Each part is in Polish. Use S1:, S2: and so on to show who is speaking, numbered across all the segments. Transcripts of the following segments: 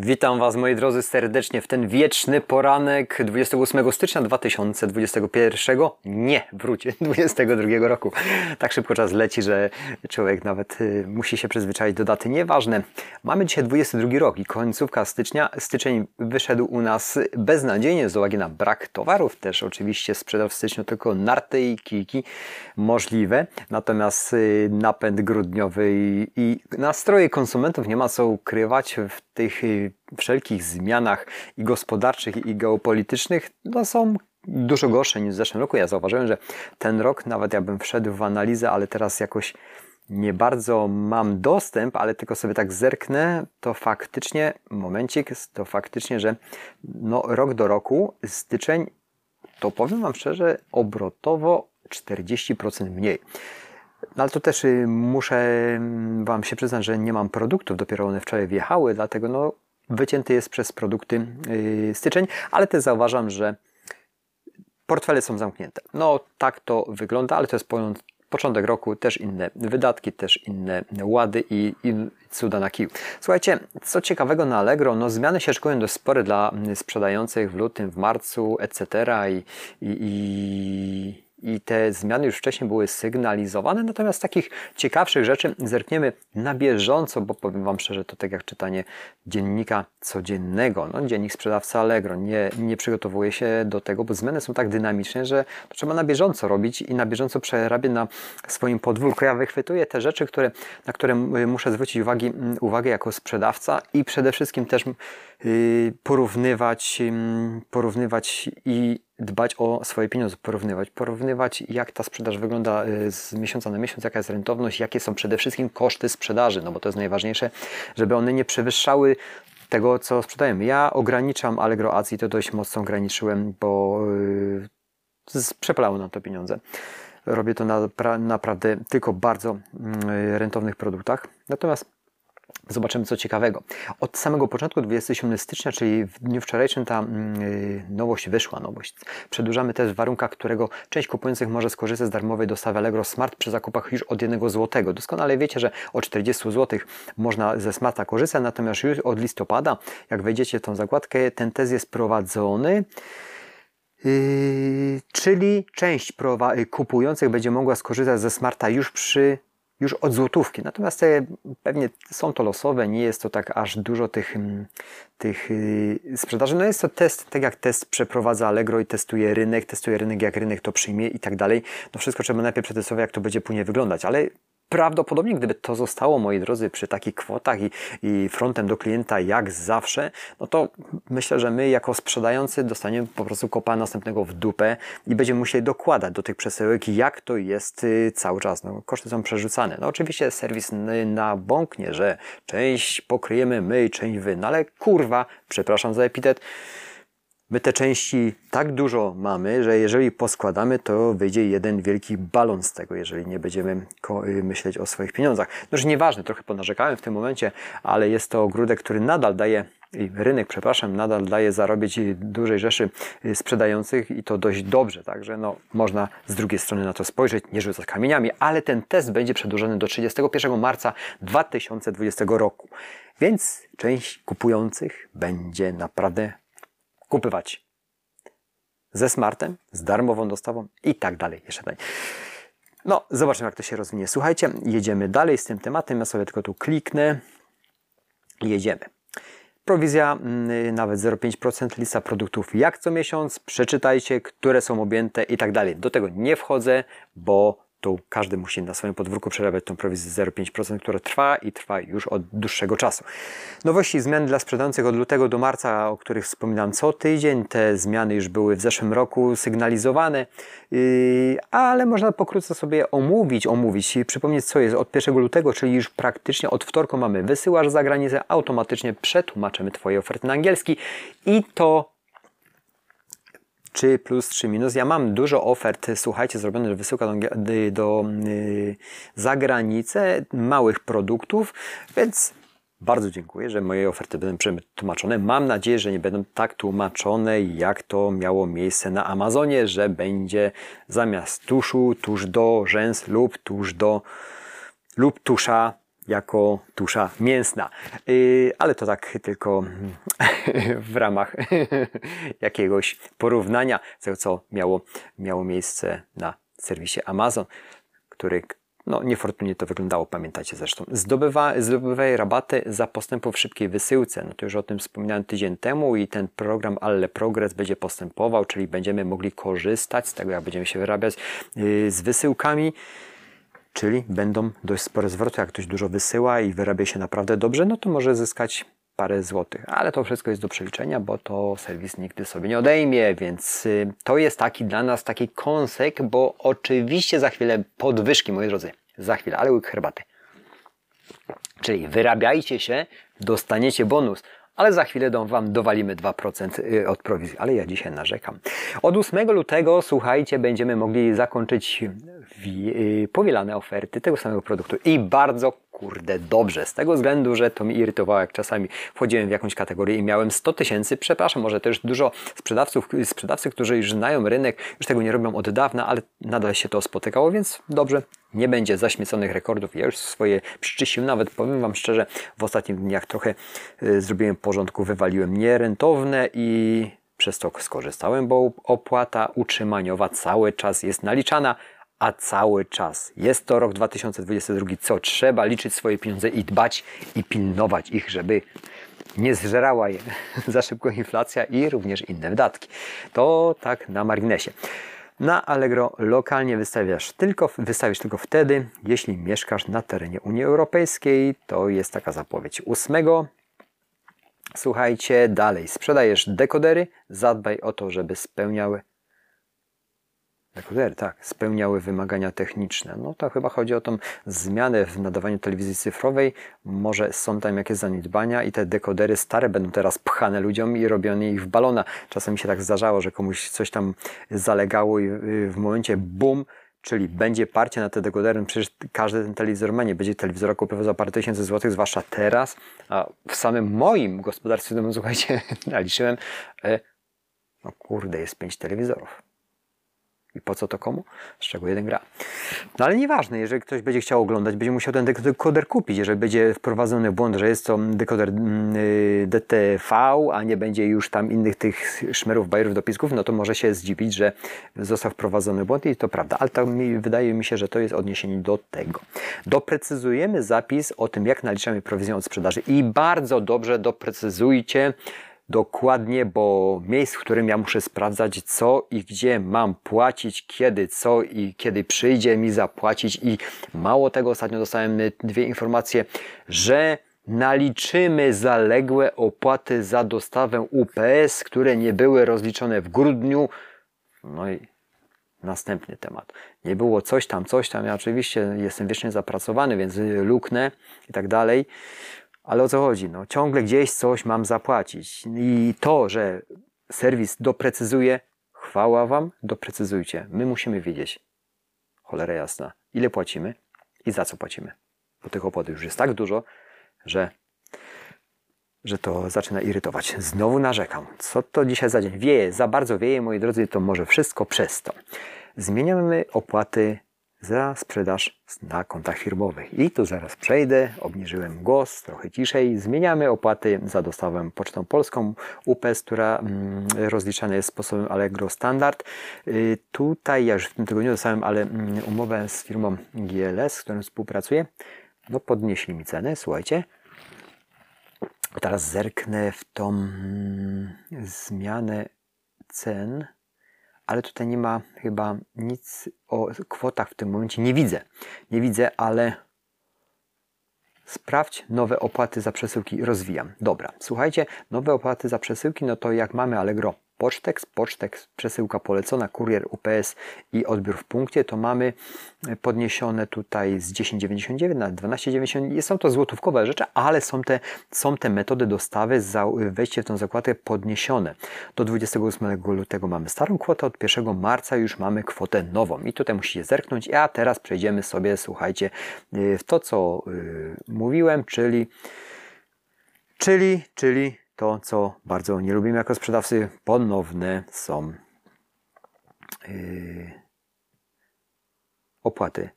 S1: Witam Was moi drodzy serdecznie w ten wieczny poranek 28 stycznia 2021. Nie, wróć, 22 roku. Tak szybko czas leci, że człowiek nawet y, musi się przyzwyczaić do daty. Nieważne. Mamy dzisiaj 22 rok i końcówka stycznia. Styczeń wyszedł u nas beznadziejnie z uwagi na brak towarów. Też oczywiście sprzedał w styczniu tylko narty i kijki możliwe. Natomiast y, napęd grudniowy i, nastroje konsumentów nie ma co ukrywać w tych y, wszelkich zmianach i gospodarczych, i geopolitycznych, no są dużo gorsze niż w zeszłym roku. Ja zauważyłem, że ten rok, nawet ja bym wszedł w analizę, ale teraz jakoś nie bardzo mam dostęp, ale tylko sobie tak zerknę, to faktycznie, momencik, to faktycznie, że no, rok do roku, styczeń, to powiem Wam szczerze, obrotowo 40% mniej. No ale to też y, muszę mm, Wam się przyznać, że nie mam produktów, dopiero one wczoraj wjechały, dlatego no, wycięty jest przez produkty yy, styczeń, ale też zauważam, że portfele są zamknięte. No tak to wygląda, ale to jest początek roku, też inne wydatki, też inne łady i, i cuda na kiju. Słuchajcie, co ciekawego na Allegro, no zmiany się szykują dość spore dla sprzedających w lutym, w marcu, etc. i, i, i i te zmiany już wcześniej były sygnalizowane, natomiast takich ciekawszych rzeczy zerkniemy na bieżąco, bo powiem Wam szczerze, to tak jak czytanie dziennika codziennego. No, dziennik sprzedawca Allegro nie, nie przygotowuje się do tego, bo zmiany są tak dynamiczne, że to trzeba na bieżąco robić i na bieżąco przerabiać na swoim podwórku. Ja wychwytuję te rzeczy, które, na które muszę zwrócić uwagi, uwagę jako sprzedawca i przede wszystkim też yy, porównywać, porównywać i dbać o swoje pieniądze, porównywać, porównywać jak ta sprzedaż wygląda y, z miesiąca na miesiąc, jaka jest rentowność, jakie są przede wszystkim koszty sprzedaży, no bo to jest najważniejsze, żeby one nie przewyższały tego, co sprzedajemy. Ja ograniczam Allegro Ads i to dość mocno ograniczyłem, bo yy, przepalało nam to pieniądze. Robię to na, naprawdę tylko bardzo yy, rentownych produktach. Natomiast Zobaczymy co ciekawego. Od samego początku 27 stycznia, czyli w dniu wczorajszym ta yy, nowość wyszła, nowość. Przedłużamy też w warunkach, którego część kupujących może skorzystać z darmowej dostawy Allegro Smart przy zakupach już od 1 zł. Doskonale wiecie, że od 40 zł można ze Smarta korzystać, natomiast już od listopada, jak wejdziecie w tą zakładkę, ten test jest prowadzony. Yy, czyli część kupujących będzie mogła skorzystać ze Smarta już przy już od złotówki. Natomiast pewnie są to losowe, nie jest to tak aż dużo tych, mm, tych y, sprzedaży. No jest to test, tak jak test przeprowadza Allegro i testuje rynek, testuje rynek, jak rynek to przyjmie i tak dalej. No wszystko trzeba najpierw przetestować, jak to będzie później wyglądać, ale Prawdopodobnie, gdyby to zostało, moi drodzy, przy takich kwotach i, i frontem do klienta jak zawsze, no to myślę, że my jako sprzedający dostaniemy po prostu kopa następnego w dupę i będziemy musieli dokładać do tych przesyłek, jak to jest y, cały czas. No, koszty są przerzucane. No oczywiście serwis nabąknie, że część pokryjemy my część wy, no ale kurwa, przepraszam za epitet, My te części tak dużo mamy, że jeżeli poskładamy, to wyjdzie jeden wielki balon z tego, jeżeli nie będziemy y, myśleć o swoich pieniądzach. No już nieważne, trochę ponarzekałem w tym momencie, ale jest to ogródek, który nadal daje rynek, przepraszam, nadal daje zarobić dużej rzeszy y, sprzedających i to dość dobrze, także no, można z drugiej strony na to spojrzeć, nie rzucać kamieniami, ale ten test będzie przedłużony do 31 marca 2020 roku. Więc część kupujących będzie naprawdę kupywać ze smartem, z darmową dostawą i tak dalej. Jeszcze dalej. No, zobaczymy, jak to się rozwinie. Słuchajcie, jedziemy dalej z tym tematem. Ja sobie tylko tu kliknę jedziemy. Prowizja mm, nawet 0,5% lista produktów jak co miesiąc. Przeczytajcie, które są objęte i tak dalej. Do tego nie wchodzę, bo to każdy musi na swoim podwórku przerabiać tą prowizję 0,5%, która trwa i trwa już od dłuższego czasu. Nowości zmiany dla sprzedających od lutego do marca, o których wspominam co tydzień. Te zmiany już były w zeszłym roku sygnalizowane, yy, ale można pokrótce sobie omówić, omówić i przypomnieć co jest od 1 lutego, czyli już praktycznie od wtorku mamy wysyłasz za granicę, automatycznie przetłumaczymy Twoje oferty na angielski i to czy plus, czy minus. Ja mam dużo ofert, słuchajcie, zrobione wysyłka do, do yy, zagranicy, małych produktów, więc bardzo dziękuję, że moje oferty będą przetłumaczone. Mam nadzieję, że nie będą tak tłumaczone, jak to miało miejsce na Amazonie, że będzie zamiast tuszu, tuż do rzęs lub tuż do lub tusza jako tusza mięsna. Yy, ale to tak tylko w ramach jakiegoś porównania, co, co miało, miało miejsce na serwisie Amazon, który no, niefortunnie to wyglądało, pamiętacie zresztą. Zdobywa, zdobywaj rabaty za postępów w szybkiej wysyłce. No to już o tym wspominałem tydzień temu i ten program Alle Progress będzie postępował, czyli będziemy mogli korzystać z tego, jak będziemy się wyrabiać yy, z wysyłkami. Czyli będą dość spore zwroty, jak ktoś dużo wysyła i wyrabia się naprawdę dobrze, no to może zyskać parę złotych, ale to wszystko jest do przeliczenia, bo to serwis nigdy sobie nie odejmie, więc y, to jest taki dla nas taki kąsek, bo oczywiście za chwilę podwyżki, moi drodzy, za chwilę, ale łyk herbaty. Czyli wyrabiajcie się, dostaniecie bonus, ale za chwilę Wam dowalimy 2% y, od prowizji, ale ja dzisiaj narzekam. Od 8 lutego, słuchajcie, będziemy mogli zakończyć powielane oferty tego samego produktu i bardzo kurde dobrze, z tego względu, że to mi irytowało, jak czasami wchodziłem w jakąś kategorię i miałem 100 tysięcy, przepraszam, może też dużo sprzedawców, sprzedawcy, którzy już znają rynek, już tego nie robią od dawna, ale nadal się to spotykało, więc dobrze, nie będzie zaśmieconych rekordów. Ja już swoje przyczyściłem, nawet powiem Wam szczerze, w ostatnich dniach trochę y, zrobiłem porządku, wywaliłem nierentowne i przez to skorzystałem, bo opłata utrzymaniowa cały czas jest naliczana, a cały czas jest to rok 2022, co trzeba liczyć swoje pieniądze i dbać i pilnować ich, żeby nie zżerała je za szybko inflacja i również inne wydatki. To tak na marginesie. Na Allegro lokalnie wystawiasz tylko, wystawisz tylko wtedy, jeśli mieszkasz na terenie Unii Europejskiej. To jest taka zapowiedź ósmego. Słuchajcie, dalej sprzedajesz dekodery. Zadbaj o to, żeby spełniały Dekodery, tak, spełniały wymagania techniczne. No to chyba chodzi o tą zmianę w nadawaniu telewizji cyfrowej. Może są tam jakieś zaniedbania i te dekodery stare będą teraz pchane ludziom i robione ich w balona. Czasem mi się tak zdarzało, że komuś coś tam zalegało i y, w momencie bum, czyli będzie parcie na te dekodery. No przecież każdy ten telewizor ma, nie będzie telewizora kupował za parę tysięcy złotych, zwłaszcza teraz. A w samym moim gospodarstwie domu, słuchajcie, naliczyłem, e, no kurde, jest pięć telewizorów. I po co to komu? Z czego jeden gra. No ale nieważne, jeżeli ktoś będzie chciał oglądać, będzie musiał ten dekoder kupić. Jeżeli będzie wprowadzony błąd, że jest to dekoder mm, y, DTV, a nie będzie już tam innych tych szmerów, bajerów, dopisków, no to może się zdziwić, że został wprowadzony błąd i to prawda. Ale to mi, wydaje mi się, że to jest odniesienie do tego. Doprecyzujemy zapis o tym, jak naliczamy prowizję od sprzedaży i bardzo dobrze doprecyzujcie, dokładnie, bo miejsc, w którym ja muszę sprawdzać, co i gdzie mam płacić, kiedy, co i kiedy przyjdzie mi zapłacić. I mało tego, ostatnio dostałem dwie informacje, że naliczymy zaległe opłaty za dostawę UPS, które nie były rozliczone w grudniu. No i następny temat. Nie było coś tam, coś tam. Ja oczywiście jestem wiecznie zapracowany, więc luknę i tak dalej. Ale o co chodzi? No, ciągle gdzieś coś mam zapłacić. I to, że serwis doprecyzuje, chwała Wam, doprecyzujcie. My musimy wiedzieć, cholera jasna, ile płacimy i za co płacimy. Bo tych opłat już jest tak dużo, że, że to zaczyna irytować. Znowu narzekam. Co to dzisiaj za dzień? Wieje, za bardzo wieje, moi drodzy, to może wszystko przez to. Zmieniamy opłaty za sprzedaż na kontach firmowych. I tu zaraz przejdę, obniżyłem głos, trochę ciszej. Zmieniamy opłaty za dostawę pocztą polską UPS, która mm, rozliczana jest sposobem Allegro Standard. Y, tutaj ja już w tym tygodniu dostałem ale mm, umowę z firmą GLS, z którą współpracuję. No podnieśli mi ceny, słuchajcie. Teraz zerknę w tą mm, zmianę cen ale tutaj nie ma chyba nic o kwotach w tym momencie. Nie widzę. Nie widzę, ale sprawdź nowe opłaty za przesyłki. Rozwijam. Dobra, słuchajcie, nowe opłaty za przesyłki, no to jak mamy Allegro Pocztek, Pocztek, przesyłka polecona, kurier UPS i odbiór w punkcie, to mamy podniesione tutaj z 10,99 na 12,90. Są to złotówkowe rzeczy, ale są te, są te metody dostawy za wejście w tą zakładkę podniesione. Do 28 lutego mamy starą kwotę, od 1 marca już mamy kwotę nową i tutaj musicie zerknąć. A teraz przejdziemy sobie, słuchajcie, w to, co yy, mówiłem, czyli czyli, czyli to, co bardzo nie lubimy jako sprzedawcy, ponowne są yy, opłaty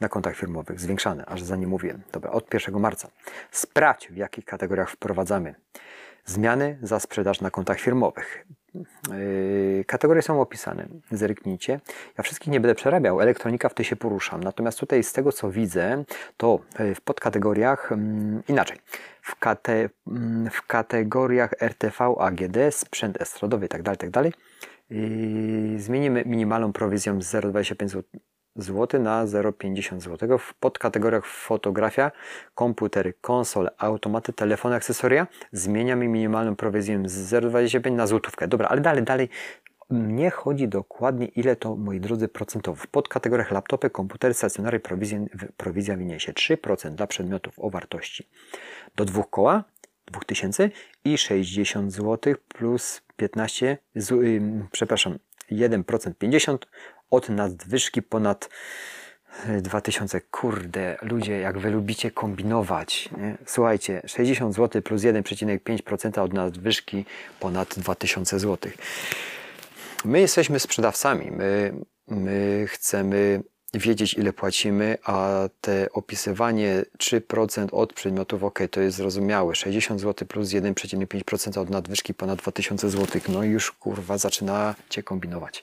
S1: na kontach firmowych zwiększane, aż za nie mówiłem. Dobra, od 1 marca. Sprawdź, w jakich kategoriach wprowadzamy zmiany za sprzedaż na kontach firmowych. Yy, kategorie są opisane, zerknijcie. Ja wszystkich nie będę przerabiał, elektronika w tej się poruszam. Natomiast tutaj z tego co widzę, to yy, w podkategoriach mm, inaczej. W, kate, mm, w kategoriach RTV, AGD, sprzęt estradowy itd., tak itd. Tak yy, zmienimy minimalną prowizją z 0,25 zł na 0,50 zł. W podkategoriach fotografia, komputery, konsole, automaty, telefony, akcesoria zmieniamy minimalną prowizję z 0,25 na złotówkę. Dobra, ale dalej, dalej. Nie chodzi dokładnie ile to, moi drodzy, procentowo. W podkategoriach laptopy, komputery, stacjonary prowizja, prowizja wyniesie 3% dla przedmiotów o wartości do dwóch koła, 2000 i 60 zł plus 15, z, yy, przepraszam, 1% 50 od nadwyżki ponad 2000. E, Kurde, ludzie, jak wy lubicie kombinować. Nie? Słuchajcie, 60 zł plus 1,5% od nadwyżki ponad 2000 zł. My jesteśmy sprzedawcami. My, my chcemy wiedzieć, ile płacimy, a te opisywanie 3% od przedmiotów, ok, to jest zrozumiałe. 60 zł plus 1,5% od nadwyżki ponad 2000 zł. No i już kurwa zaczynacie kombinować.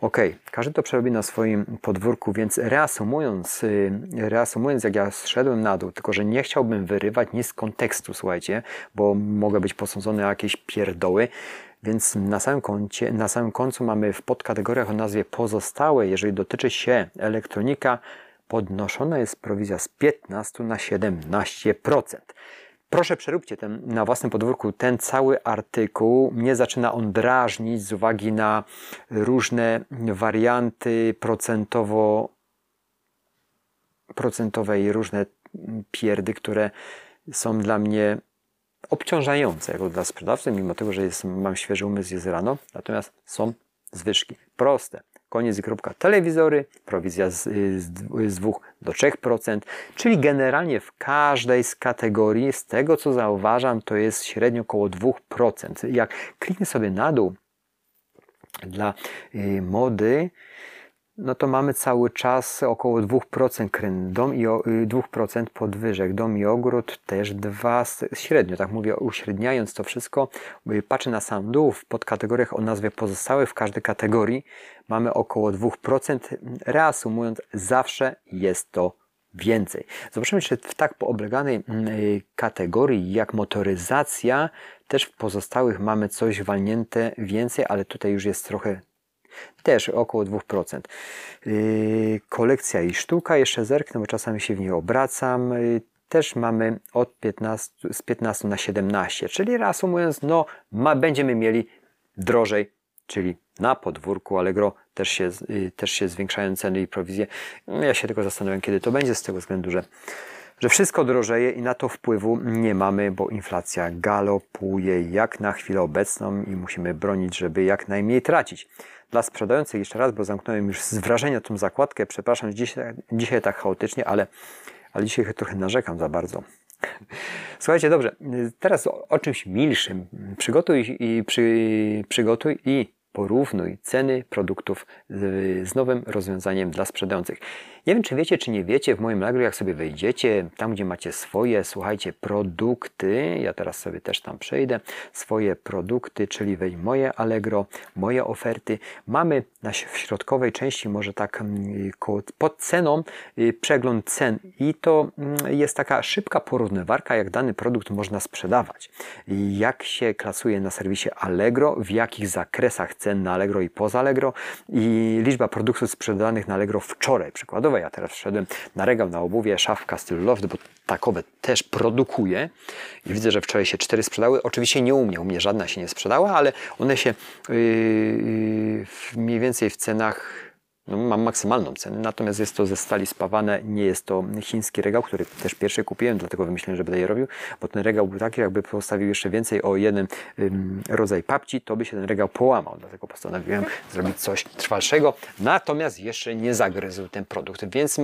S1: Ok, każdy to przerobi na swoim podwórku, więc reasumując, y, reasumując, jak ja zszedłem na dół, tylko że nie chciałbym wyrywać nic z kontekstu, słuchajcie, bo mogę być posądzony o jakieś pierdoły. Więc na samym, koncie, na samym końcu mamy w podkategoriach o nazwie pozostałe, jeżeli dotyczy się elektronika, podnoszona jest prowizja z 15 na 17%. Proszę przeróbcie ten, na własnym podwórku ten cały artykuł. Mnie zaczyna on drażnić z uwagi na różne warianty procentowo procentowe i różne pierdy, które są dla mnie obciążające jako dla sprzedawcy, mimo tego, że jest, mam świeży umysł, jest rano, natomiast są zwyżki. Proste. Koniec i kropka. Telewizory, prowizja z, z, z 2 do 3%, czyli generalnie w każdej z kategorii, z tego co zauważam, to jest średnio około 2%. Jak kliknę sobie na dół dla y, mody, no to mamy cały czas około 2% kryn, dom i 2% y, podwyżek, dom i ogród też 2 średnio, tak mówię, uśredniając to wszystko, patrzę na sam dół w podkategoriach o nazwie pozostałe w każdej kategorii mamy około 2%, reasumując zawsze jest to więcej. Zobaczymy, czy w tak poobleganej mm, y, kategorii jak motoryzacja też w pozostałych mamy coś walnięte więcej, ale tutaj już jest trochę też około 2%. Yy, kolekcja i sztuka, jeszcze zerknę, bo czasami się w niej obracam. Yy, też mamy od 15, z 15 na 17, czyli reasumując, no, ma, będziemy mieli drożej, czyli na podwórku Allegro też się, yy, też się zwiększają ceny i prowizje. No, ja się tylko zastanawiam, kiedy to będzie, z tego względu, że że wszystko drożeje i na to wpływu nie mamy, bo inflacja galopuje jak na chwilę obecną i musimy bronić, żeby jak najmniej tracić. Dla sprzedających jeszcze raz, bo zamknąłem już z wrażenia tą zakładkę, przepraszam, dzisiaj, dzisiaj tak chaotycznie, ale, ale dzisiaj trochę narzekam za bardzo. Słuchajcie, dobrze, teraz o, o czymś milszym. Przygotuj i, przy, przygotuj i porównuj ceny produktów z, nowym rozwiązaniem dla sprzedających. Nie wiem, czy wiecie, czy nie wiecie, w moim Allegro, jak sobie wejdziecie, tam gdzie macie swoje, słuchajcie, produkty, ja teraz sobie też tam przejdę, swoje produkty, czyli wej moje Allegro, moje oferty, mamy na, w środkowej części, może tak mm, pod ceną, y, przegląd cen i to mm, jest taka szybka porównywarka, jak dany produkt można sprzedawać. Jak się klasuje na serwisie Allegro, w jakich zakresach cen na Allegro i poza Allegro i liczba produktów sprzedanych na Allegro wczoraj, przykładowo ja teraz wszedłem na regał na obuwie, szafka stylu loft, bo takowe też produkuję i widzę, że wczoraj się cztery sprzedały. Oczywiście nie u mnie, u mnie żadna się nie sprzedała, ale one się yy, yy mniej więcej w cenach mam maksymalną cenę, natomiast jest to ze stali spawane, nie jest to chiński regał, który też pierwszy kupiłem, dlatego wymyśliłem, że będę je robił, bo ten regał był taki, jakby postawił jeszcze więcej o jeden ym, rodzaj papci, to by się ten regał połamał, dlatego postanowiłem zrobić coś trwalszego, natomiast jeszcze nie zagryzł ten produkt, więc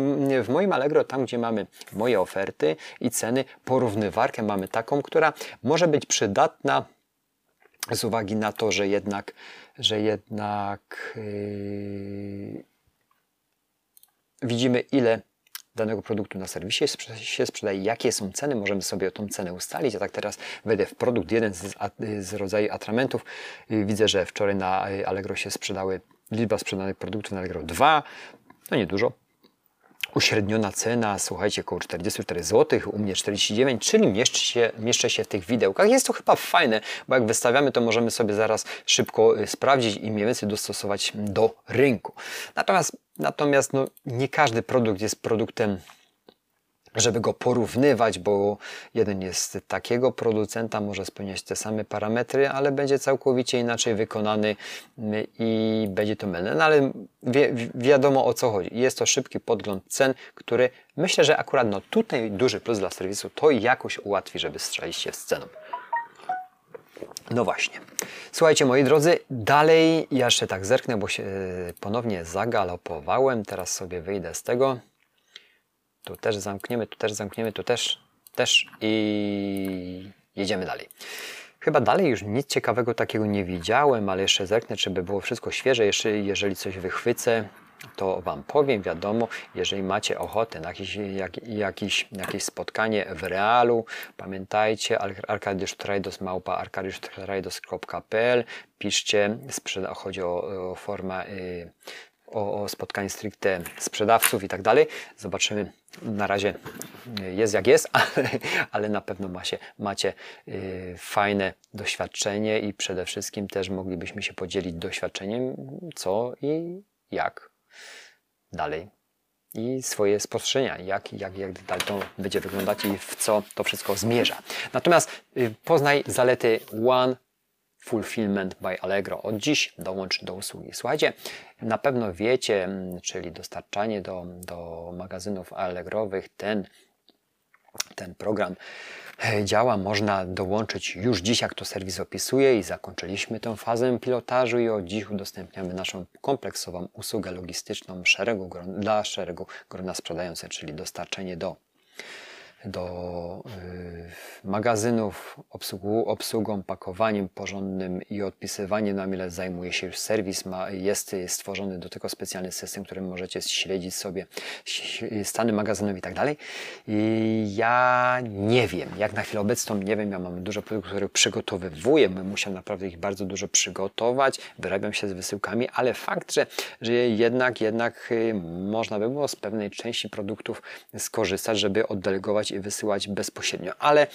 S1: w moim Allegro, tam gdzie mamy moje oferty i ceny, porównywarkę mamy taką, która może być przydatna z uwagi na to, że jednak, że jednak yy, widzimy, ile danego produktu na serwisie się sprzedaje, jakie są ceny, możemy sobie tą cenę ustalić. Ja tak teraz wejdę w produkt, jeden z, z rodzaju atramentów. Widzę, że wczoraj na Allegro się sprzedały, liczba sprzedanych produktów na Allegro 2, no niedużo, uśredniona cena, słuchajcie, około 44 zł, u mnie 49, czyli mieszczę się, mieszczę się w tych widełkach. Jest to chyba fajne, bo jak wystawiamy, to możemy sobie zaraz szybko y, sprawdzić i mniej więcej dostosować do rynku. Natomiast, natomiast no, nie każdy produkt jest produktem żeby go porównywać, bo jeden jest takiego producenta, może spełniać te same parametry, ale będzie całkowicie inaczej wykonany mm, i będzie to mylne. No ale wi wiadomo o co chodzi. Jest to szybki podgląd cen, który myślę, że akurat no tutaj duży plus dla serwisu to jakoś ułatwi, żeby strzelić się z ceną. No właśnie. Słuchajcie, moi drodzy, dalej jeszcze tak zerknę, bo się ponownie zagalopowałem. Teraz sobie wyjdę z tego. Tu też zamkniemy, tu też zamkniemy, tu też, też i jedziemy dalej. Chyba dalej już nic ciekawego takiego nie widziałem, ale jeszcze zerknę, czy by było wszystko świeże. Jeszcze, jeżeli coś wychwycę, to Wam powiem, wiadomo, jeżeli macie ochotę na jakieś, jak, jakieś, jakieś spotkanie w realu, pamiętajcie, Arkadiusz Trajdos, małpa arkadiusztrajdos.pl, piszcie, chodzi o, o formę y, o, o spotkanie stricte sprzedawców i tak dalej. Zobaczymy. Na razie jest jak jest, ale, ale na pewno macie, macie yy, fajne doświadczenie i przede wszystkim też moglibyśmy się podzielić doświadczeniem, co i jak dalej i swoje spostrzeżenia, jak, jak, jak dalej to będzie wyglądać i w co to wszystko zmierza. Natomiast yy, poznaj zalety One Fulfillment by Allegro. Od dziś dołącz do usługi. Słuchajcie, na pewno wiecie, mm, czyli dostarczanie do, do magazynów Allegrowych, ten, ten program e, działa, można dołączyć już dziś, jak to serwis opisuje i zakończyliśmy tę fazę pilotażu i od dziś udostępniamy naszą kompleksową usługę logistyczną szeregu dla szeregu grona sprzedających, czyli dostarczenie do do y, magazynów, obsługu, obsługą, pakowaniem porządnym i odpisywaniem nam, ile zajmuje się już serwis. Ma, jest stworzony do tego specjalny system, którym możecie śledzić sobie stany magazynów i tak dalej. I ja nie wiem, jak na chwilę obecną nie wiem, ja mam dużo produktów, które przygotowywuję, bym musiał naprawdę ich bardzo dużo przygotować, wyrabiam się z wysyłkami, ale fakt, że, że jednak, jednak y, można by było z pewnej części produktów skorzystać, żeby oddelegować wysyłać bezpośrednio, ale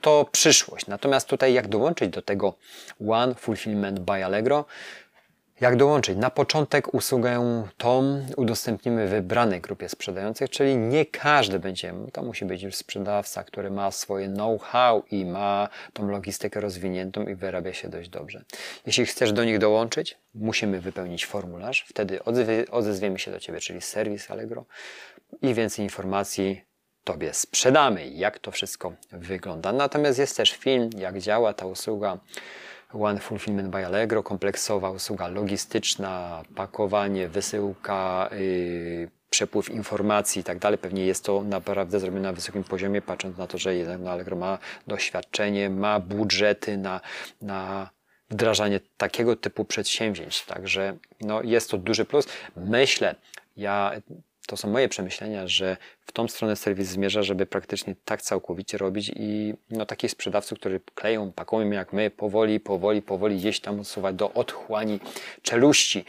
S1: to przyszłość. Natomiast tutaj jak dołączyć do tego One Fulfillment by Allegro? Jak dołączyć? Na początek usługę tą udostępnimy wybranej grupie sprzedających, czyli nie każdy będzie, to musi być już sprzedawca, który ma swoje know-how i ma tą logistykę rozwiniętą i wyrabia się dość dobrze. Jeśli chcesz do nich dołączyć, musimy wypełnić formularz, wtedy odezwiemy się do Ciebie, czyli serwis Allegro i więcej informacji Tobie sprzedamy, jak to wszystko wygląda. Natomiast jest też film, jak działa ta usługa One Fulfillment by Allegro, kompleksowa usługa logistyczna, pakowanie, wysyłka, yy, przepływ informacji i tak dalej. Pewnie jest to naprawdę zrobione na wysokim poziomie, patrząc na to, że jednak Allegro ma doświadczenie, ma budżety na, na wdrażanie takiego typu przedsięwzięć. Także no, jest to duży plus. Myślę, ja to są moje przemyślenia, że w tą stronę serwis zmierza, żeby praktycznie tak całkowicie robić i no, takich sprzedawców, którzy kleją, pakują jak my, powoli, powoli, powoli gdzieś tam odsuwać do otchłani czeluści.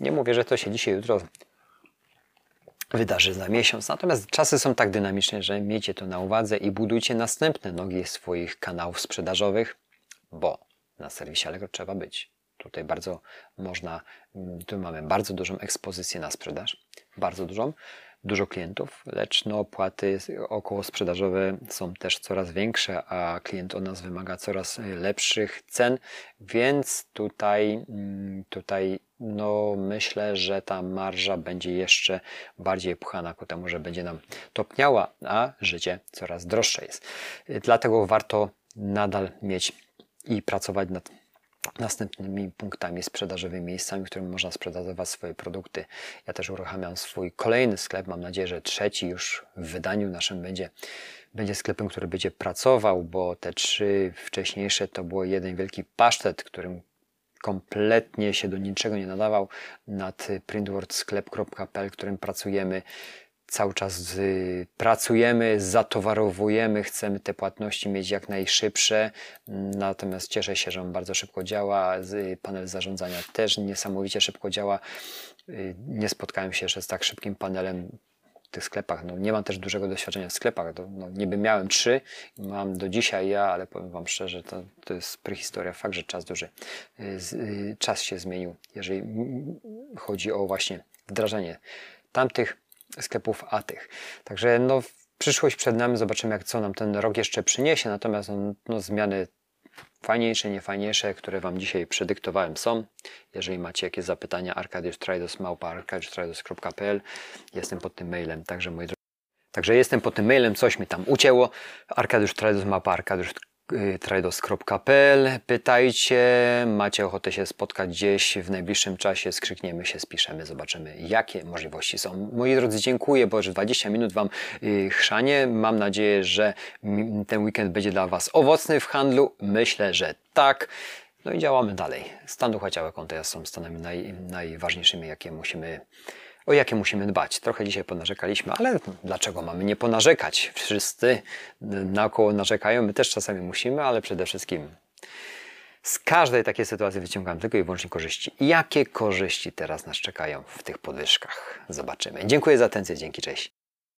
S1: Nie mówię, że to się dzisiaj, jutro wydarzy za miesiąc. Natomiast czasy są tak dynamiczne, że miejcie to na uwadze i budujcie następne nogi swoich kanałów sprzedażowych, bo na serwisie Allegro trzeba być. Tutaj bardzo można, tu mamy bardzo dużą ekspozycję na sprzedaż, bardzo dużą, dużo klientów, lecz no, opłaty około sprzedażowe są też coraz większe, a klient od nas wymaga coraz lepszych cen, więc tutaj, mm, tutaj no, myślę, że ta marża będzie jeszcze bardziej pchana ku temu, że będzie nam topniała, a życie coraz droższe jest. Dlatego warto nadal mieć i pracować nad następnymi punktami sprzedażowymi, miejscami, w którym można sprzedawać swoje produkty. Ja też uruchamiam swój kolejny sklep. Mam nadzieję, że trzeci już w wydaniu naszym będzie, będzie sklepem, który będzie pracował, bo te trzy wcześniejsze to było jeden wielki pasztet, którym kompletnie się do niczego nie nadawał nad printwordsklep.pl, którym pracujemy cały czas y, pracujemy, zatowarowujemy, chcemy te płatności mieć jak najszybsze. Natomiast cieszę się, że on bardzo szybko działa. Z- Panel zarządzania też niesamowicie szybko działa. Y, Nie spotkałem się jeszcze z tak szybkim panelem w tych sklepach. No, nie mam też dużego doświadczenia w sklepach. No, niby miałem trzy, mam do dzisiaj ja, ale powiem Wam szczerze, to, to jest prehistoria. Fakt, że czas duży. Y, y, Czas się zmienił, jeżeli chodzi o właśnie wdrażanie tamtych sklepów, a tych. Także no, przyszłość przed nami, zobaczymy jak co nam ten rok jeszcze przyniesie, natomiast no, no, zmiany fajniejsze, niefajniejsze, które Wam dzisiaj przedyktowałem są. Jeżeli macie jakieś zapytania, Arkadiusz Trajdos, małpa arkadiusztrajdos.pl jestem pod tym mailem, także moi drodzy. Także jestem pod tym mailem, coś mi tam ucięło. Arkadiusz Trajdos, małpa arkadiusztrajdos.pl Pytajcie, macie ochotę się spotkać gdzieś w najbliższym czasie, skrzykniemy się, spiszemy, zobaczymy jakie możliwości są. Moi drodzy, dziękuję, bo już 20 minut Wam y, chrzanie. Mam nadzieję, że ten weekend będzie dla Was owocny w handlu. Myślę, że tak. No i działamy dalej. Stan ducha ciała konta są stanami naj, najważniejszymi, jakie musimy, o jakie musimy dbać. Trochę dzisiaj ponarzekaliśmy, ale dlaczego mamy nie ponarzekać? Wszyscy naokoło narzekają, my też czasami musimy, ale przede wszystkim z każdej takiej sytuacji wyciągam tylko i wyłącznie korzyści. Jakie korzyści teraz nas czekają w tych podwyżkach? Zobaczymy. Dziękuję za atencję, dzięki, cześć.